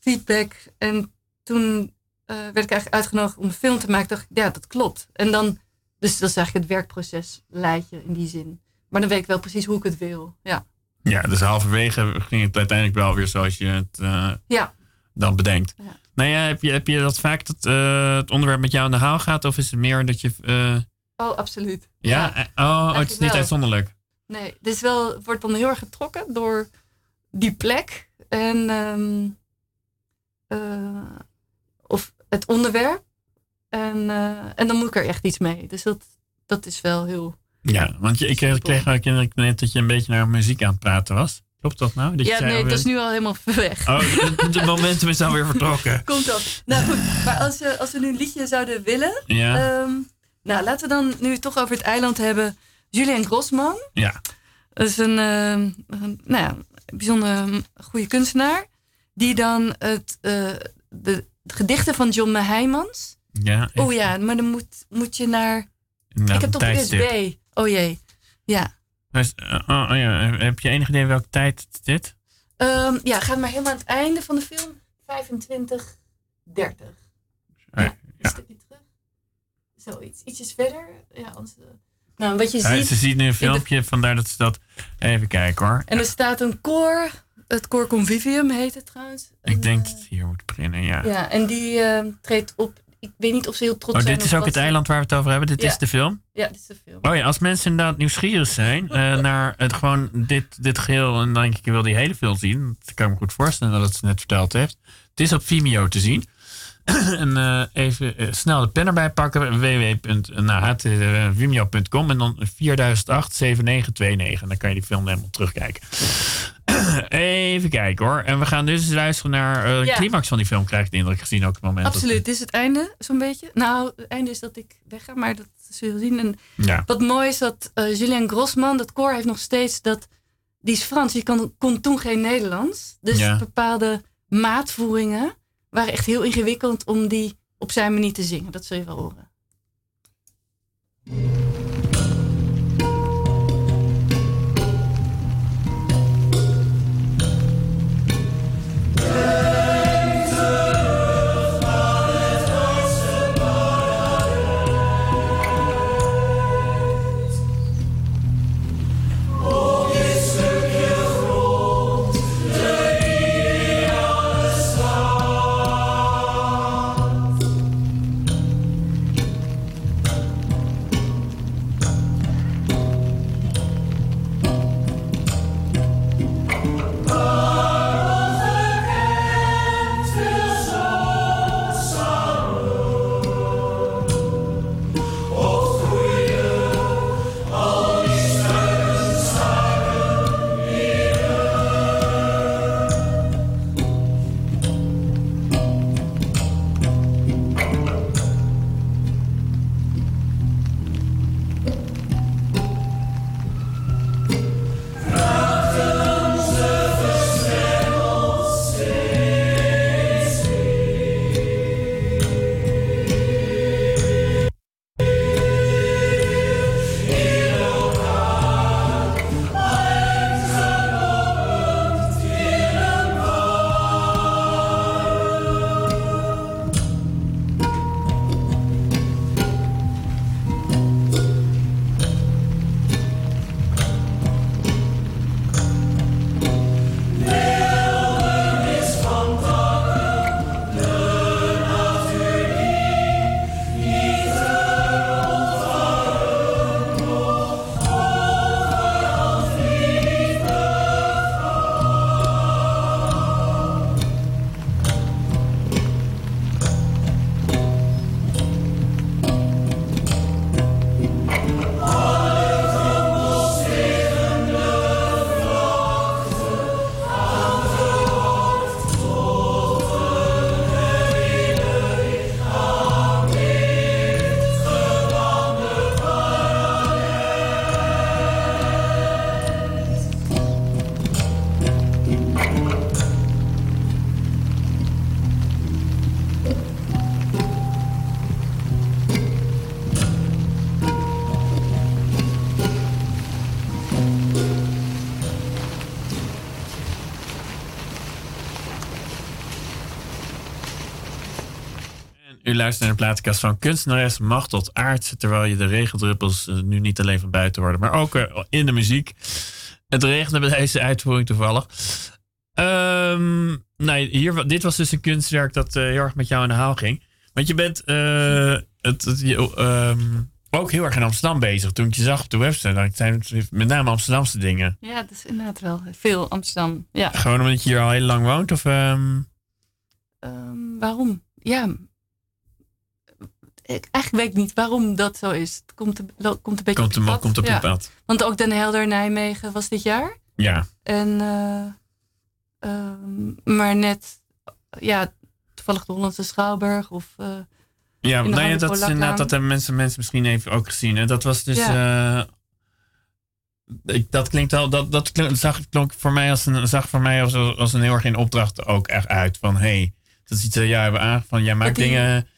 feedback. En toen uh, werd ik eigenlijk uitgenodigd om een film te maken. dacht ik, ja, dat klopt. En dan, dus dat is eigenlijk het werkproces leidt je in die zin. Maar dan weet ik wel precies hoe ik het wil. Ja. Ja, dus halverwege ging het uiteindelijk wel weer zoals je het uh, ja. dan bedenkt. Ja. Nou ja, heb je, heb je dat vaak dat uh, het onderwerp met jou aan de haal gaat? Of is het meer dat je... Uh... Oh, absoluut. Ja? ja. Oh, het is niet wel. uitzonderlijk. Nee, dus wel, wordt dan heel erg getrokken door die plek. En, um, of het onderwerp. En, en dan moet ik er echt iets mee. Dus dat, dat is wel heel ja, want je, ik, ik kreeg ook net dat je een beetje naar muziek aan het praten was. Klopt dat nou? Dat ja, nee, dat is nu al helemaal *laughs* weg. Oh, de, momentum is alweer vertrokken. *laughs* Komt op. Nou goed, maar als we, als we nu een liedje zouden willen. Ja. Um, nou, laten we dan nu toch over het eiland hebben. Julien Grossman. Ja. Dat is een, uh, een nou ja, bijzonder goede kunstenaar. Die dan het, uh, de, gedichten van John Heijmans. Ja. Oh ja, maar dan moet, moet je naar... Nou, ik heb toch USB. Oh jee, ja. Dus, uh, oh, ja. Heb je enig idee welke tijd dit? Um, ja, gaat maar helemaal aan het einde van de film. 25, 30. Ja, ja. een stukje terug. Zoiets. Ietsjes verder. Ja, anders, uh, nou, wat je ziet... Ze ziet nu een filmpje, de... vandaar dat ze dat... Even kijken hoor. En er staat een koor. Het koor Convivium heet het trouwens. Ik en, denk uh, dat het hier moet beginnen, ja. Ja, en die treedt op ik weet niet of ze heel trots oh, zijn. Dit is ook het eiland waar we het over hebben. Dit ja. is de film. Ja, dit is de film. Oh ja, als mensen inderdaad nieuwsgierig zijn uh, *laughs* naar het gewoon dit, dit geheel. En dan denk ik, ik wil die hele film zien. Dat kan ik me goed voorstellen dat ze net verteld heeft. Het is op Vimeo te zien. *clears throat* en uh, even uh, snel de pen erbij pakken. www.vimeo.com en dan 4008 7929. Dan kan je die film helemaal terugkijken. *coughs* Even kijken hoor. En we gaan dus luisteren naar uh, de ja. climax van die film, krijg ik de indruk gezien ook het moment. Absoluut, het is het einde zo'n beetje. Nou, het einde is dat ik wegga, maar dat zul je zien. En ja. Wat mooi is dat uh, Julien Grossman, dat koor heeft nog steeds dat... Die is Frans, die kon, kon toen geen Nederlands. Dus ja. bepaalde maatvoeringen waren echt heel ingewikkeld om die op zijn manier te zingen. Dat zul je wel horen. Luistert naar de plaatkast van kunstenares tot Aardse. Terwijl je de regendruppels eh, nu niet alleen van buiten hoorde, maar ook uh, in de muziek. Het regende bij deze uitvoering toevallig. Um, nee, hier, dit was dus een kunstwerk dat uh, heel erg met jou aan de haal ging. Want je bent het, het um, ook heel erg in Amsterdam bezig. Toen ik je zag op de website, dan zijn met name Amsterdamse dingen. Ja, dat is inderdaad wel veel Amsterdam. Ja. Gewoon omdat je hier al heel lang woont? Of. Um, waarom? Ja, ik, eigenlijk weet ik niet waarom dat zo is. Het komt, komt een beetje komt, op, komt op je pad. Want ook Den Helder Nijmegen was dit jaar. Ja. En, uh, maar net, ja, toevallig de Hollandse Schouwburg of... Uh, ja, nou ja, dat is inderdaad, dat hebben mensen, mensen misschien even ook gezien. En dat was dus... Ja. Uh, ik, dat klinkt al, dat, dat zag, klonk voor mij als een, zag voor mij als, als een heel erg in opdracht ook echt uit. Van hey, dat is iets dat jij hebben. Van jij maakt dingen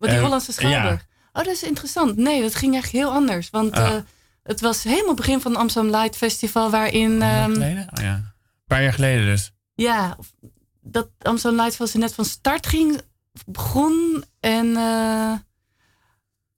wat die uh, Hollandse Schouwburg. Oh, dat is interessant. Nee, dat ging echt heel anders. Want uh, het was helemaal begin van het Amsterdam Light Festival, waarin. Um, oh ja. Een paar jaar geleden dus. Ja, dat Amsterdam Light Festival net van start ging, begon. En uh,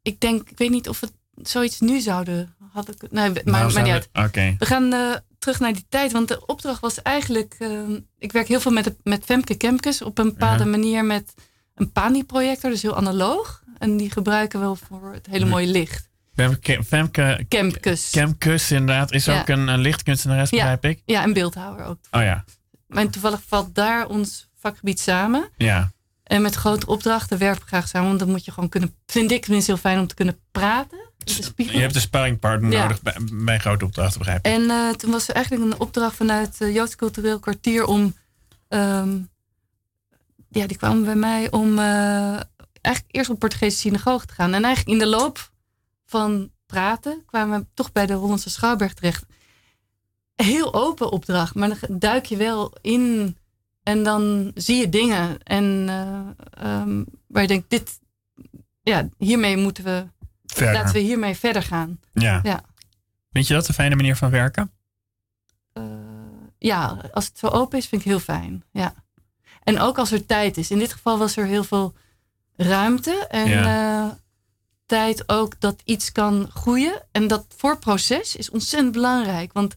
ik denk, ik weet niet of het zoiets nu zouden. Had ik, nee, maar, nou, maar niet uit. Okay. We gaan uh, terug naar die tijd, want de opdracht was eigenlijk. Uh, ik werk heel veel met, met Femke Kemkes op een bepaalde ja. manier met een PANI-projector, dus heel analoog. En die gebruiken we voor het hele mooie licht. Femke, Femke Kemkus. Kemkus, inderdaad. Is ook een, een lichtkunstenares, begrijp ik? Ja, en beeldhouwer ook. Oh ja. Maar toevallig valt daar ons vakgebied samen. Ja. En met grote opdrachten werken we graag samen. Want dan moet je gewoon kunnen, vind ik tenminste heel fijn om te kunnen praten. Je hebt een sparringpartner nodig bij, bij, grote opdrachten, begrijp ik. En uh, toen was er eigenlijk een opdracht vanuit het uh, Joods Cultureel Kwartier om um, ja, die kwamen bij mij om uh, eigenlijk eerst op Portugese synagoge te gaan. En eigenlijk in de loop van praten kwamen we toch bij de Hollandse Schouwberg terecht. Heel open opdracht, maar dan duik je wel in en dan zie je dingen. En uh, um, waar je denkt, dit, ja, hiermee moeten we, verder. laten we hiermee verder gaan. Ja. ja. Vind je dat een fijne manier van werken? Uh, ja, als het zo open is, vind ik heel fijn. Ja. En ook als er tijd is. In dit geval was er heel veel ruimte en ja. uh, tijd ook dat iets kan groeien. En dat voorproces is ontzettend belangrijk. Want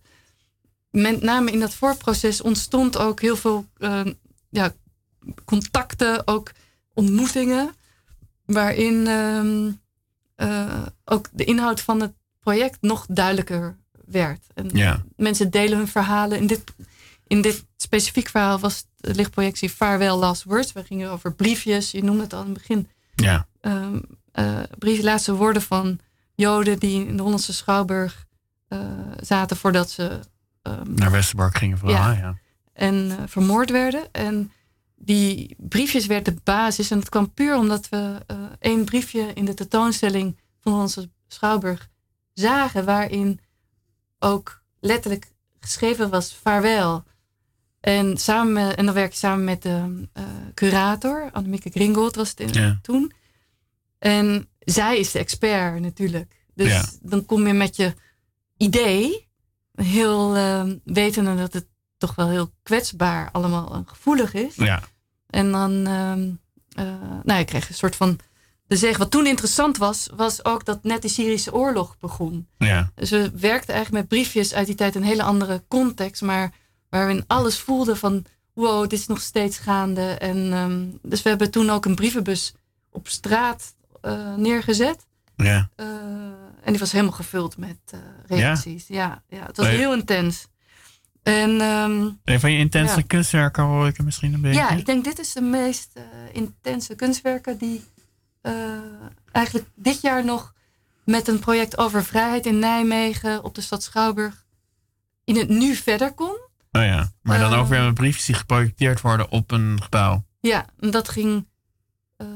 met name in dat voorproces ontstond ook heel veel uh, ja, contacten, ook ontmoetingen. Waarin uh, ook de inhoud van het project nog duidelijker werd. En ja. mensen delen hun verhalen. In dit, in dit specifiek verhaal was de lichtprojectie Farewell Last Words. We gingen over briefjes, je noemde het al in het begin. Ja. Um, uh, briefjes, laatste woorden van Joden die in de Hollandse Schouwburg uh, zaten voordat ze... Um, Naar Westerbork gingen vooral, ja. ja. En uh, vermoord werden. En die briefjes werden de basis. En het kwam puur omdat we één briefje in de tentoonstelling van de Hollandse Schouwburg zagen. Waarin ook letterlijk geschreven was vaarwel. En, samen, en dan werk je samen met de uh, curator, Annemieke Gringold was het in, ja. toen. En zij is de expert natuurlijk. Dus ja. dan kom je met je idee, heel uh, wetende dat het toch wel heel kwetsbaar allemaal en gevoelig is. Ja. En dan, uh, nou, je kreeg een soort van de zeg. Wat toen interessant was, was ook dat net de Syrische oorlog begon. Ja. Dus we werkten eigenlijk met briefjes uit die tijd een hele andere context, maar waarin alles voelde van wow, dit is nog steeds gaande. En um, dus we hebben toen ook een brievenbus op straat uh, neergezet. Ja. Uh, en die was helemaal gevuld met uh, reacties. Ja? ja, ja, het was heel intens. En, um, een van je intense ja. kunstwerken hoor ik er misschien een beetje. Ja, ik denk dit is de meest intense kunstwerken die eigenlijk dit jaar nog met een project over vrijheid in Nijmegen op de stad Schouwburg in het nu verder kon. Oh ja, maar dan uh, ook weer een briefjes die geprojecteerd worden op een gebouw. Ja, en dat ging. Uh,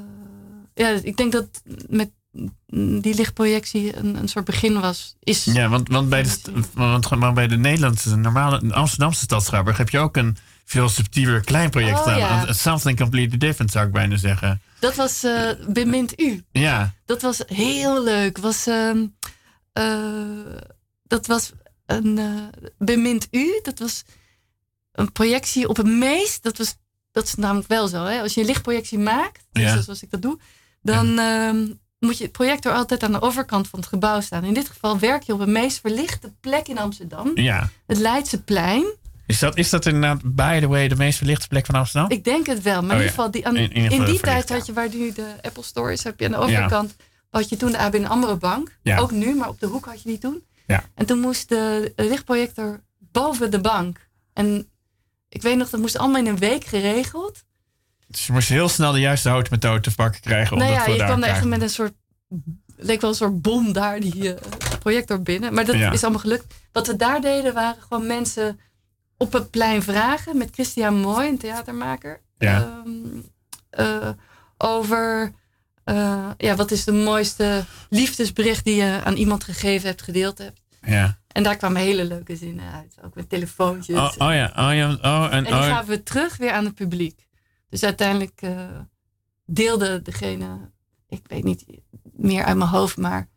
ja, ik denk dat met die lichtprojectie een, een soort begin was. Is ja, want, want, bij, de, want, maar bij de Nederlandse, normale de Amsterdamse stad Schouwburg heb je ook een veel subtieler klein project oh, staan. Ja. Something completely different zou ik bijna zeggen. Dat was uh, Bemint U. Ja. Dat was heel leuk. Was, uh, dat was een uh, Bemint U. Dat was een projectie op een meest. Dat, was, dat is namelijk wel zo. Hè? Als je een lichtprojectie maakt, dus ja. zoals ik dat doe, dan ehm, moet je het projector altijd aan de overkant van het gebouw staan. In dit geval werk je op een meest verlichte plek in Amsterdam. Ja. Het Leidseplein. Is dat, is dat inderdaad, by the way, de meest verlichte plek van Amsterdam? Ik denk het wel. Maar in oh ieder geval, die, in, die tijd had je, waar nu de Apple Store is, heb je aan de overkant, had je toen de ABN AMRO bank. Ook nu, maar op de hoek had je die toen. Ja. En toen moest de lichtprojector boven de bank. En ik weet nog, dat moest allemaal in een week geregeld. Dus je moest heel snel de juiste houtmethode te pakken krijgen. Om nou ja, je kwam er echt met een soort, leek wel een soort bom daar, die uh, projector binnen. Maar dat is allemaal gelukt. Wat we daar deden, waren gewoon mensen op het plein vragen met Christian Mooi, een theatermaker. Ja. Um, over uh, ja, wat is de mooiste liefdesbericht die je aan iemand gegeven hebt, gedeeld hebt. Ja. En daar kwamen hele leuke zinnen uit. Ook met telefoontjes. Oh, oh ja, oh ja. Oh, en, en die oh, gaven we terug weer aan het publiek. Dus uiteindelijk uh, deelde degene, ik weet niet meer uit mijn hoofd, maar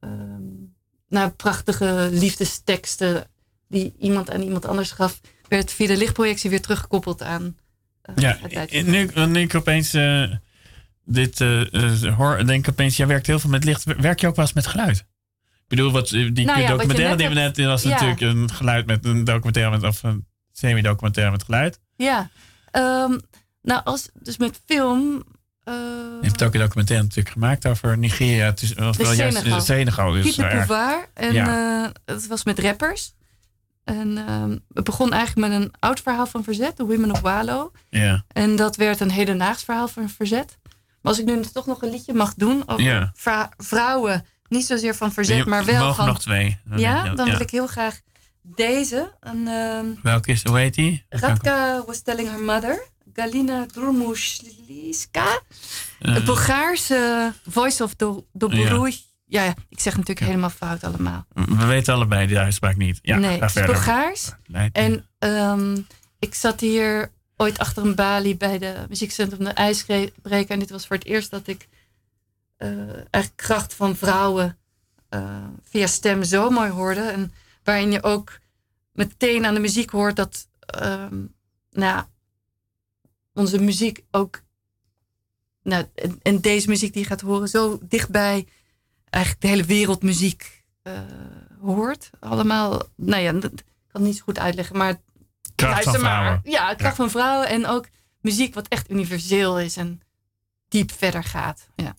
um, nou, prachtige liefdesteksten die iemand aan iemand anders gaf, werd via de lichtprojectie weer teruggekoppeld aan. Uh, ja, nu, nu ik opeens uh, dit hoor, denk ik opeens, jij werkt heel veel met licht. Werk je ook wel eens met geluid? Ik bedoel, wat, die nou ja, documentaire die we net, was natuurlijk een geluid met een documentaire met, of een semi-documentaire met geluid. Ja, um, nou, als, dus met film. Uh, je hebt ook een documentaire natuurlijk gemaakt over Nigeria. Het is, wel Senegal. juist Senegal. Dus, Pouvoir. En ja. uh, het was met rappers. En uh, het begon eigenlijk met een oud verhaal van verzet, de Women of Walo. Ja. En dat werd een hedendaags verhaal van verzet. Maar als ik nu toch nog een liedje mag doen over ja. vrouwen, niet zozeer van verzet, maar wel van. nog twee. Ja, dan wil ik heel graag deze. En, Welke is, hoe heet die? Radka was telling her mother. Galina Drumushliska. Uh, het Bulgaarse Voice of the, the ja. ja. ik zeg natuurlijk helemaal fout allemaal. We weten allebei die uitspraak niet. Ja, nee, het is Bulgaars. En um, ik zat hier ooit achter een balie bij de muziekcentrum De IJsbreker. En dit was voor het eerst dat ik eigenlijk kracht van vrouwen uh, via stem zo mooi hoorde. En waarin je ook meteen aan de muziek hoort dat um, nou, onze muziek ook. Nou, en, deze muziek die je gaat horen, zo dichtbij eigenlijk de hele wereldmuziek uh, hoort. Allemaal, nou ja, dat kan het niet zo goed uitleggen, maar. Kracht van vrouwen. ja, kracht ja. van vrouwen en ook muziek wat echt universeel is en diep verder gaat. Ja.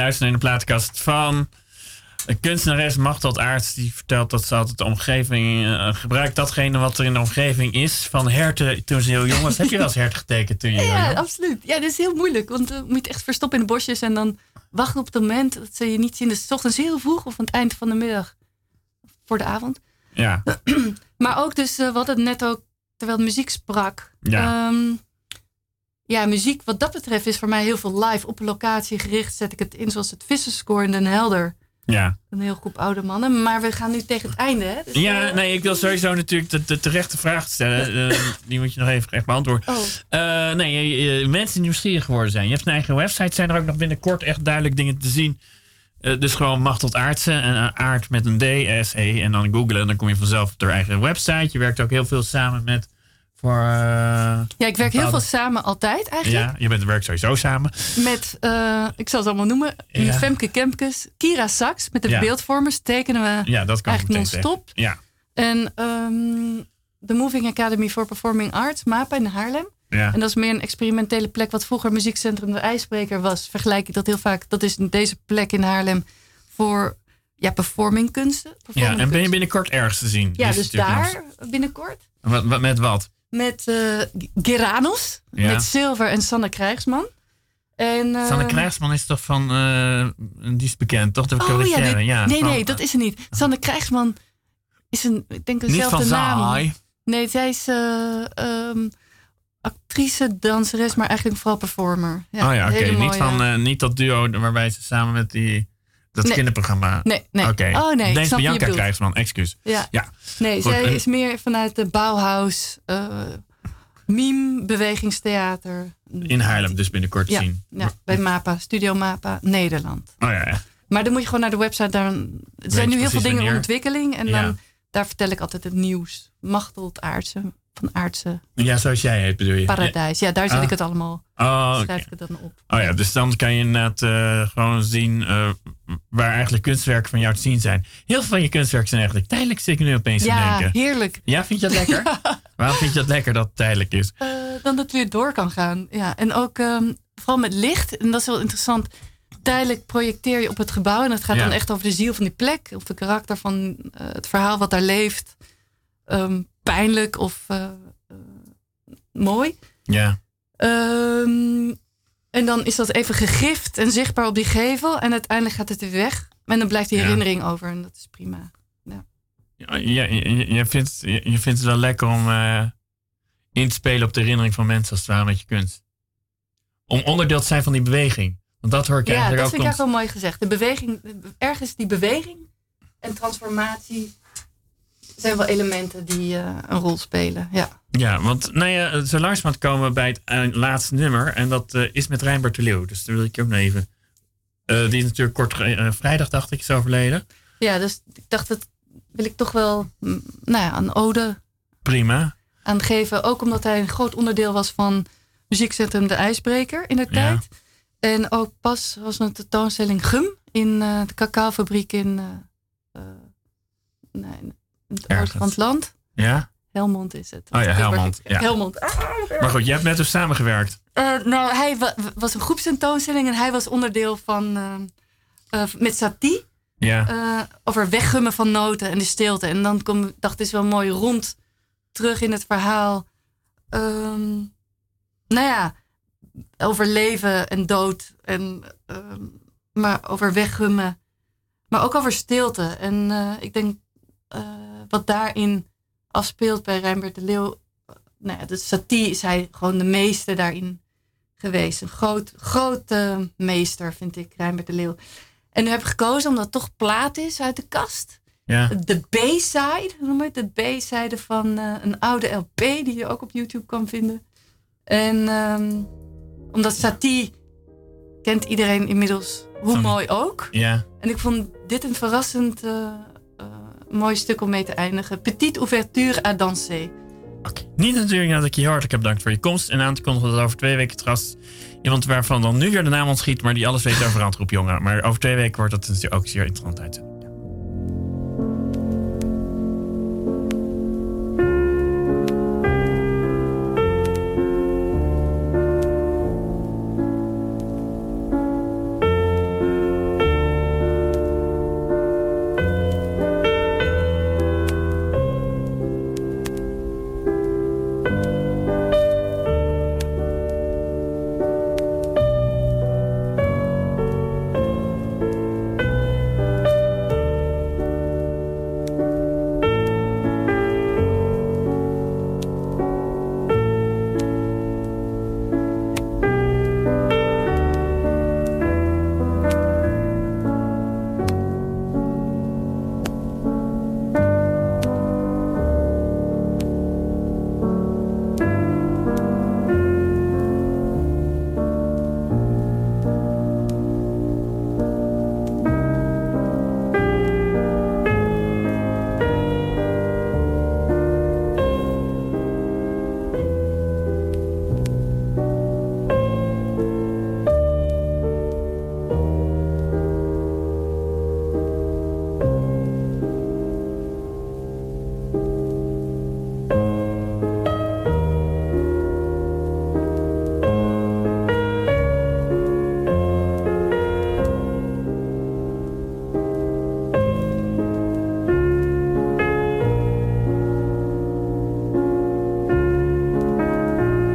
En u luistert naar de plaatkast van een kunstenares Machteld Aarts. Die vertelt dat ze altijd de omgeving uh, gebruikt. Datgene wat er in de omgeving is. Van herten toen ze heel jong was. Heb je wel eens hert getekend toen je Ja, absoluut. Ja, dat is heel moeilijk. Want dan moet je echt verstoppen in de bosjes. En dan wachten op het moment dat ze je niet zien. Dus ochtends heel vroeg of aan het eind van de middag. Voor de avond. Ja. *clears throat* maar ook dus, uh, wat het net ook, terwijl de muziek sprak. Ja. Um, ja, muziek wat dat betreft is voor mij heel veel live op locatie gericht. Zet ik het in zoals het Visserscore in Den Helder. Ja. Een heel groep oude mannen. Maar we gaan nu tegen het einde. Hè? Dus ja, uh, nee, ik wil sowieso natuurlijk de, de terechte vraag stellen. Uh, die moet je nog even echt beantwoorden. Oh. Uh, nee, mensen die nieuwsgierig geworden zijn. Je hebt een eigen website. Zijn er ook nog binnenkort echt duidelijk dingen te zien? dus gewoon Machteld Aartsen. En aard met een D, S-E. En dan googlen. En dan kom je vanzelf op haar eigen website. Je werkt ook heel veel samen met voor, uh, ja, ik werk heel veel samen altijd eigenlijk. Ja, je bent werk sowieso samen. Met, uh, ik zal het allemaal noemen, ja. Femke Kempkes, Kira Saks. Met de ja. beeldvormers tekenen we ja, dat kan eigenlijk non-stop. Ja. En um, de Moving Academy for Performing Arts, MAPA in Haarlem. Ja. En dat is meer een experimentele plek wat vroeger muziekcentrum de IJsbreker was. Vergelijk ik dat heel vaak. Dat is deze plek in Haarlem voor ja, performing kunsten. ja, en ben je binnenkort ergens te zien? Ja, dus daar binnenkort. Wat, wat, met wat? Met uh, Geranos, ja. met Silver en Sanne Krijgsman. En, uh, Sanne Krijgsman is toch van, uh, die is bekend, toch? De oh, ja, nee, ja, nee, van, nee, dat is er niet. Sanne Krijgsman is een, ik denk dezelfde niet van naam. Zaai. Nee, zij is um, actrice, danseres, maar eigenlijk vooral performer. Ja, oh ja, oké. Okay. Niet, van, niet dat duo waarbij ze samen met die... Dat nee. kinderprogramma. Nee, nee. Okay. Oh nee. Deze Bianca Krijgsman, excuus. Ja. ja. Nee, Goed, zij en... is meer vanuit de Bauhaus, uh, meme, bewegingstheater. In Haarlem dus binnenkort ja, zien. Ja, bij MAPA, Studio MAPA, Nederland. Oh ja, ja. Maar dan moet je gewoon naar de website. Daar, er zijn nu heel veel dingen in ontwikkeling. En Ja. dan, daar vertel ik altijd het nieuws. Machteld Aartsen, van Aartse Ja, zoals jij heet bedoel je. Paradijs. Ja, daar zet Ah. ik het allemaal. Oh. Schrijf ik het dan op. Oh ja, dus dan kan je inderdaad eh, gewoon zien eh, waar eigenlijk kunstwerken van jou te zien zijn. Heel veel van je kunstwerken zijn eigenlijk tijdelijk, zit ik nu opeens te Ja, denken. heerlijk. Ja, vind je dat lekker? *laughs* Waarom vind je dat lekker dat het tijdelijk is? Eh, dan dat het weer door kan gaan. Ja, en ook ehm, vooral met licht. En dat is wel interessant. Tijdelijk projecteer je op het gebouw. En het gaat Ja. dan echt over de ziel van die plek. Of de karakter van het verhaal wat daar leeft. Ehm, pijnlijk of eh, eh, mooi. Ja, Ehm, en dan is dat even gegift en zichtbaar op die gevel. En uiteindelijk gaat het weer weg. En dan blijft die Ja. herinnering over. En dat is prima. ja je, je, je, vindt, je, je vindt het wel lekker om eh, in te spelen op de herinnering van mensen als het ware met je kunst. Om onderdeel te zijn van die beweging. Want dat hoor ik Ja, dat eigenlijk vind ook. ik echt wel mooi gezegd. De beweging, ergens die beweging en transformatie zijn wel elementen die eh, een rol spelen. Ja. Ja, want nou ja, zo langzamerhand komen we bij het eh, laatste nummer. En dat eh, is met Rijn Bertolleeuw. Dus daar wil ik je ook even... Die is natuurlijk kort... vrijdag dacht ik is overleden. ja, dus ik dacht, dat wil ik toch wel mm, nou ja, een ode Prima. aan geven. Ook omdat hij een groot onderdeel was van muziekcentrum De IJsbreker in de Ja. tijd. En ook pas was een tentoonstelling Gum in de cacaofabriek in, nee, in het van het land. Ja? Helmond is het. Oh ja, Helmond, ja. Helmond. Ah, Maar goed, jij hebt met hem samengewerkt. Eh, nou, hij wa- was een groepstentoonstelling en hij was onderdeel van eh, eh, met Satie Ja. over weggummen van noten en de stilte. En dan kom, ik dacht, het is wel mooi rond terug in het verhaal. Ehm, nou ja, over leven en dood. En, ehm, maar over weggummen. Maar ook over stilte. En ik denk wat daarin afspeelt bij Rijnbert de Leeuw. Nou ja, de satie is hij gewoon de meester daarin geweest. Een groot, grote meester, vind ik, Rijnbert de Leeuw. En nu heb ik gekozen omdat het toch plaat is uit de kast. Ja. De B-side, hoe noem het? De B-side van eh, een oude LP die je ook op YouTube kan vinden. En ehm, omdat Satie kent iedereen inmiddels hoe Van- mooi ook. Ja. En ik vond dit een verrassend eh, mooi stuk om mee te eindigen. Petite ouverture à danser. Niet natuurlijk dat ik je hartelijk heb bedankt voor je komst. En aan te kondigen dat over twee weken gast... Iemand waarvan dan nu weer de naam ontschiet... maar die alles weet over *laughs* randgroep jongen. Maar over twee weken wordt dat natuurlijk ook zeer interessant uit.